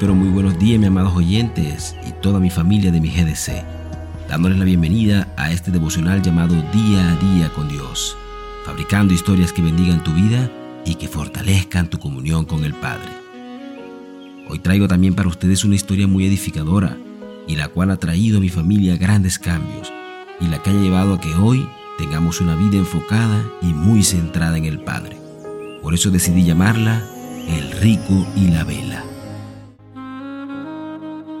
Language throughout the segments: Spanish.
Pero muy buenos días, mis amados oyentes y toda mi familia de mi GDC, dándoles la bienvenida a este devocional llamado Día a Día con Dios, fabricando historias que bendigan tu vida y que fortalezcan tu comunión con el Padre. Hoy traigo también para ustedes una historia muy edificadora y la cual ha traído a mi familia grandes cambios y la que ha llevado a que hoy tengamos una vida enfocada y muy centrada en el Padre. Por eso decidí llamarla El rico y la vela.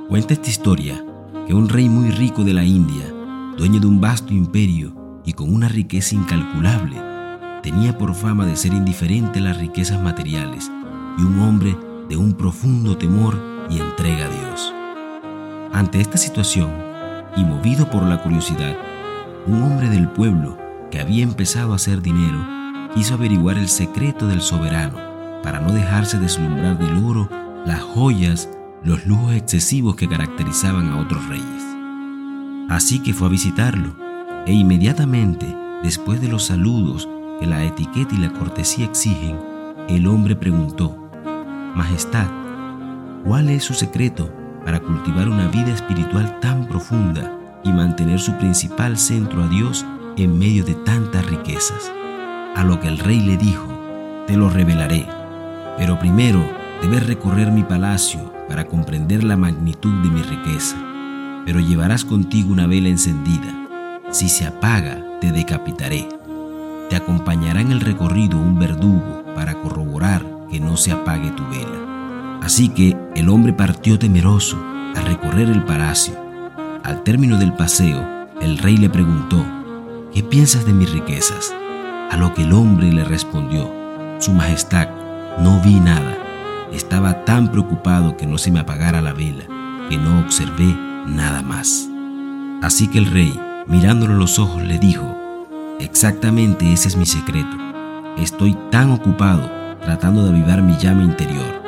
Cuenta esta historia que un rey muy rico de la India, dueño de un vasto imperio y con una riqueza incalculable, tenía por fama de ser indiferente a las riquezas materiales y un hombre de un profundo temor y entrega a Dios. Ante esta situación, y movido por la curiosidad, un hombre del pueblo que había empezado a hacer dinero quiso averiguar el secreto del soberano para no dejarse deslumbrar del oro, las joyas los lujos excesivos que caracterizaban a otros reyes. Así que fue a visitarlo e inmediatamente, después de los saludos que la etiqueta y la cortesía exigen, el hombre preguntó, Majestad, ¿cuál es su secreto para cultivar una vida espiritual tan profunda y mantener su principal centro a Dios en medio de tantas riquezas? A lo que el rey le dijo, te lo revelaré, pero primero debes recorrer mi palacio para comprender la magnitud de mi riqueza, pero llevarás contigo una vela encendida. Si se apaga, te decapitaré. Te acompañará en el recorrido un verdugo para corroborar que no se apague tu vela. Así que el hombre partió temeroso a recorrer el palacio. Al término del paseo, el rey le preguntó, ¿qué piensas de mis riquezas? A lo que el hombre le respondió, Su Majestad, no vi nada estaba tan preocupado que no se me apagara la vela, que no observé nada más. Así que el rey, mirándolo a los ojos, le dijo, exactamente ese es mi secreto. Estoy tan ocupado tratando de avivar mi llama interior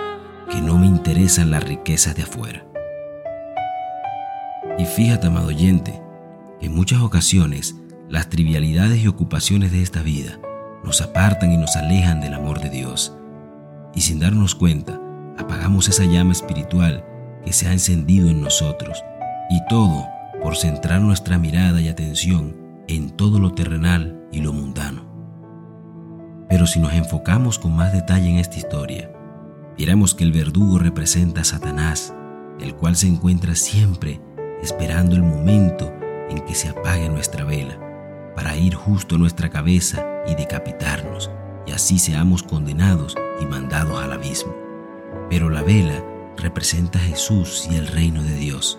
que no me interesan las riquezas de afuera. Y fíjate, amado oyente, que en muchas ocasiones las trivialidades y ocupaciones de esta vida nos apartan y nos alejan del amor de Dios y sin darnos cuenta, apagamos esa llama espiritual que se ha encendido en nosotros, y todo por centrar nuestra mirada y atención en todo lo terrenal y lo mundano. Pero si nos enfocamos con más detalle en esta historia, veremos que el verdugo representa a Satanás, el cual se encuentra siempre esperando el momento en que se apague nuestra vela, para ir justo a nuestra cabeza y decapitarnos, y así seamos condenados y mandados al abismo. Pero la vela representa Jesús y el reino de Dios,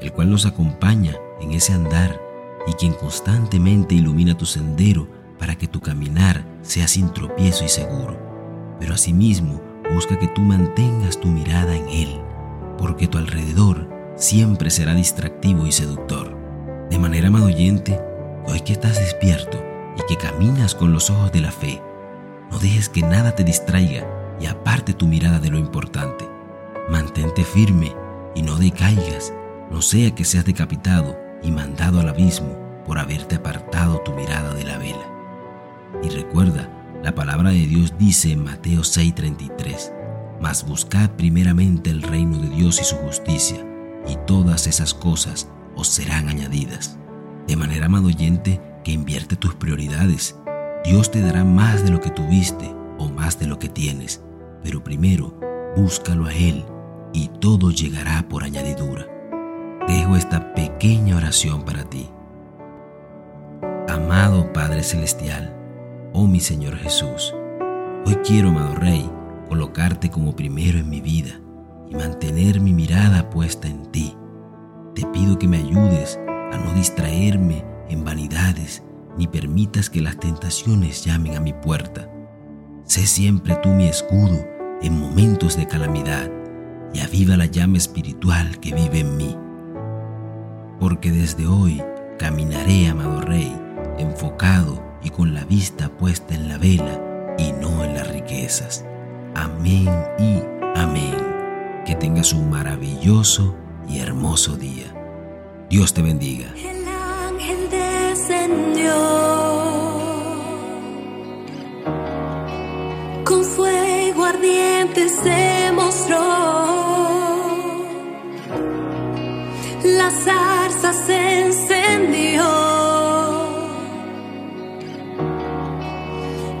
el cual nos acompaña en ese andar y quien constantemente ilumina tu sendero para que tu caminar sea sin tropiezo y seguro. Pero asimismo busca que tú mantengas tu mirada en Él, porque tu alrededor siempre será distractivo y seductor. De manera, amado oyente, hoy que estás despierto y que caminas con los ojos de la fe, no dejes que nada te distraiga y aparte tu mirada de lo importante. Mantente firme y no decaigas, no sea que seas decapitado y mandado al abismo por haberte apartado tu mirada de la vela. Y recuerda, la palabra de Dios dice en Mateo 6:33, mas buscad primeramente el reino de Dios y su justicia, y todas esas cosas os serán añadidas. De manera, amado oyente, que invierte tus prioridades Dios te dará más de lo que tuviste o más de lo que tienes, pero primero búscalo a Él y todo llegará por añadidura. Dejo esta pequeña oración para ti. Amado Padre Celestial, oh mi Señor Jesús, hoy quiero, amado Rey, colocarte como primero en mi vida y mantener mi mirada puesta en ti. Te pido que me ayudes a no distraerme en vanidades ni permitas que las tentaciones llamen a mi puerta. Sé siempre tú mi escudo en momentos de calamidad y aviva la llama espiritual que vive en mí. Porque desde hoy caminaré, amado Rey, enfocado y con la vista puesta en la vela y no en las riquezas. Amén y amén. Que tengas un maravilloso y hermoso día. Dios te bendiga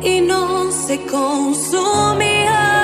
y no se consumió.